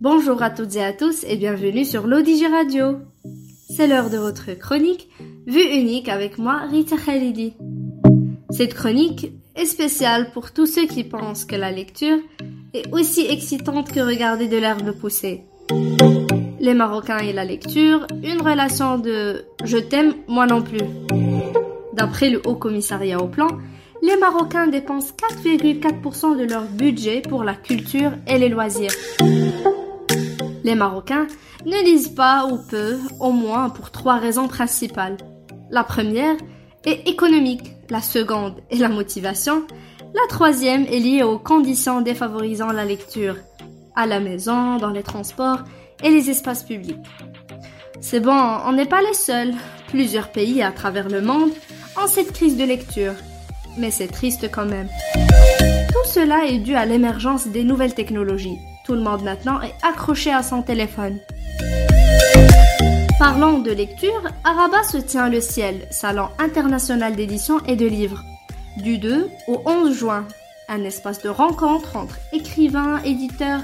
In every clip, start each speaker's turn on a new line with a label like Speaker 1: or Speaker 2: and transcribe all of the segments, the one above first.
Speaker 1: Bonjour à toutes et à tous et bienvenue sur l'Odigi Radio. C'est l'heure de votre chronique Vue unique avec moi, Rita Khalidi. Cette chronique est spéciale pour tous ceux qui pensent que la lecture est aussi excitante que regarder de l'herbe pousser. Les Marocains et la lecture, une relation de je t'aime, moi non plus. D'après le Haut Commissariat au Plan, les Marocains dépensent 4,4% de leur budget pour la culture et les loisirs. Les Marocains ne lisent pas ou peu, au moins pour trois raisons principales. La première est économique, la seconde est la motivation, la troisième est liée aux conditions défavorisant la lecture, à la maison, dans les transports et les espaces publics. C'est bon, on n'est pas les seuls. Plusieurs pays à travers le monde ont cette crise de lecture. Mais c'est triste quand même. Tout cela est dû à l'émergence des nouvelles technologies. Tout le monde maintenant est accroché à son téléphone. Parlant de lecture, à Rabat se tient le Ciel, salon international d'édition et de livres, du 2 au 11 juin, un espace de rencontre entre écrivains, éditeurs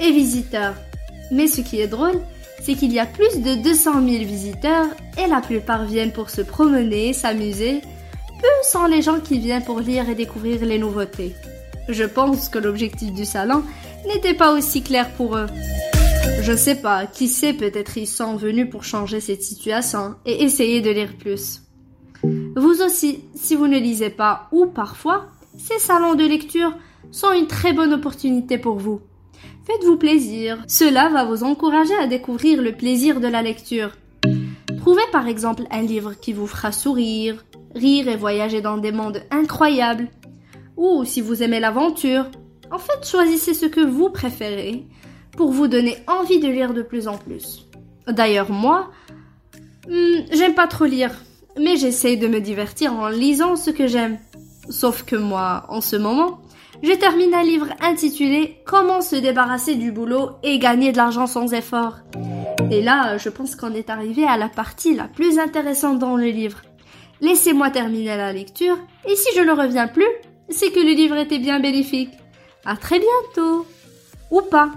Speaker 1: et visiteurs. Mais ce qui est drôle, c'est qu'il y a plus de 200 000 visiteurs et la plupart viennent pour se promener, s'amuser. Peu sont les gens qui viennent pour lire et découvrir les nouveautés. Je pense que l'objectif du salon n'était pas aussi clair pour eux. Je sais pas, qui sait, peut-être ils sont venus pour changer cette situation et essayer de lire plus. Vous aussi, si vous ne lisez pas ou parfois, ces salons de lecture sont une très bonne opportunité pour vous. Faites-vous plaisir. Cela va vous encourager à découvrir le plaisir de la lecture. Trouvez par exemple un livre qui vous fera sourire, rire et voyager dans des mondes incroyables. Ou si vous aimez l'aventure, en fait choisissez ce que vous préférez pour vous donner envie de lire de plus en plus. D'ailleurs moi, hmm, j'aime pas trop lire, mais j'essaye de me divertir en lisant ce que j'aime. Sauf que moi, en ce moment, je termine un livre intitulé Comment se débarrasser du boulot et gagner de l'argent sans effort. Et là, je pense qu'on est arrivé à la partie la plus intéressante dans le livre. Laissez-moi terminer la lecture, et si je ne reviens plus, c'est que le livre était bien bénéfique. À très bientôt. Ou pas.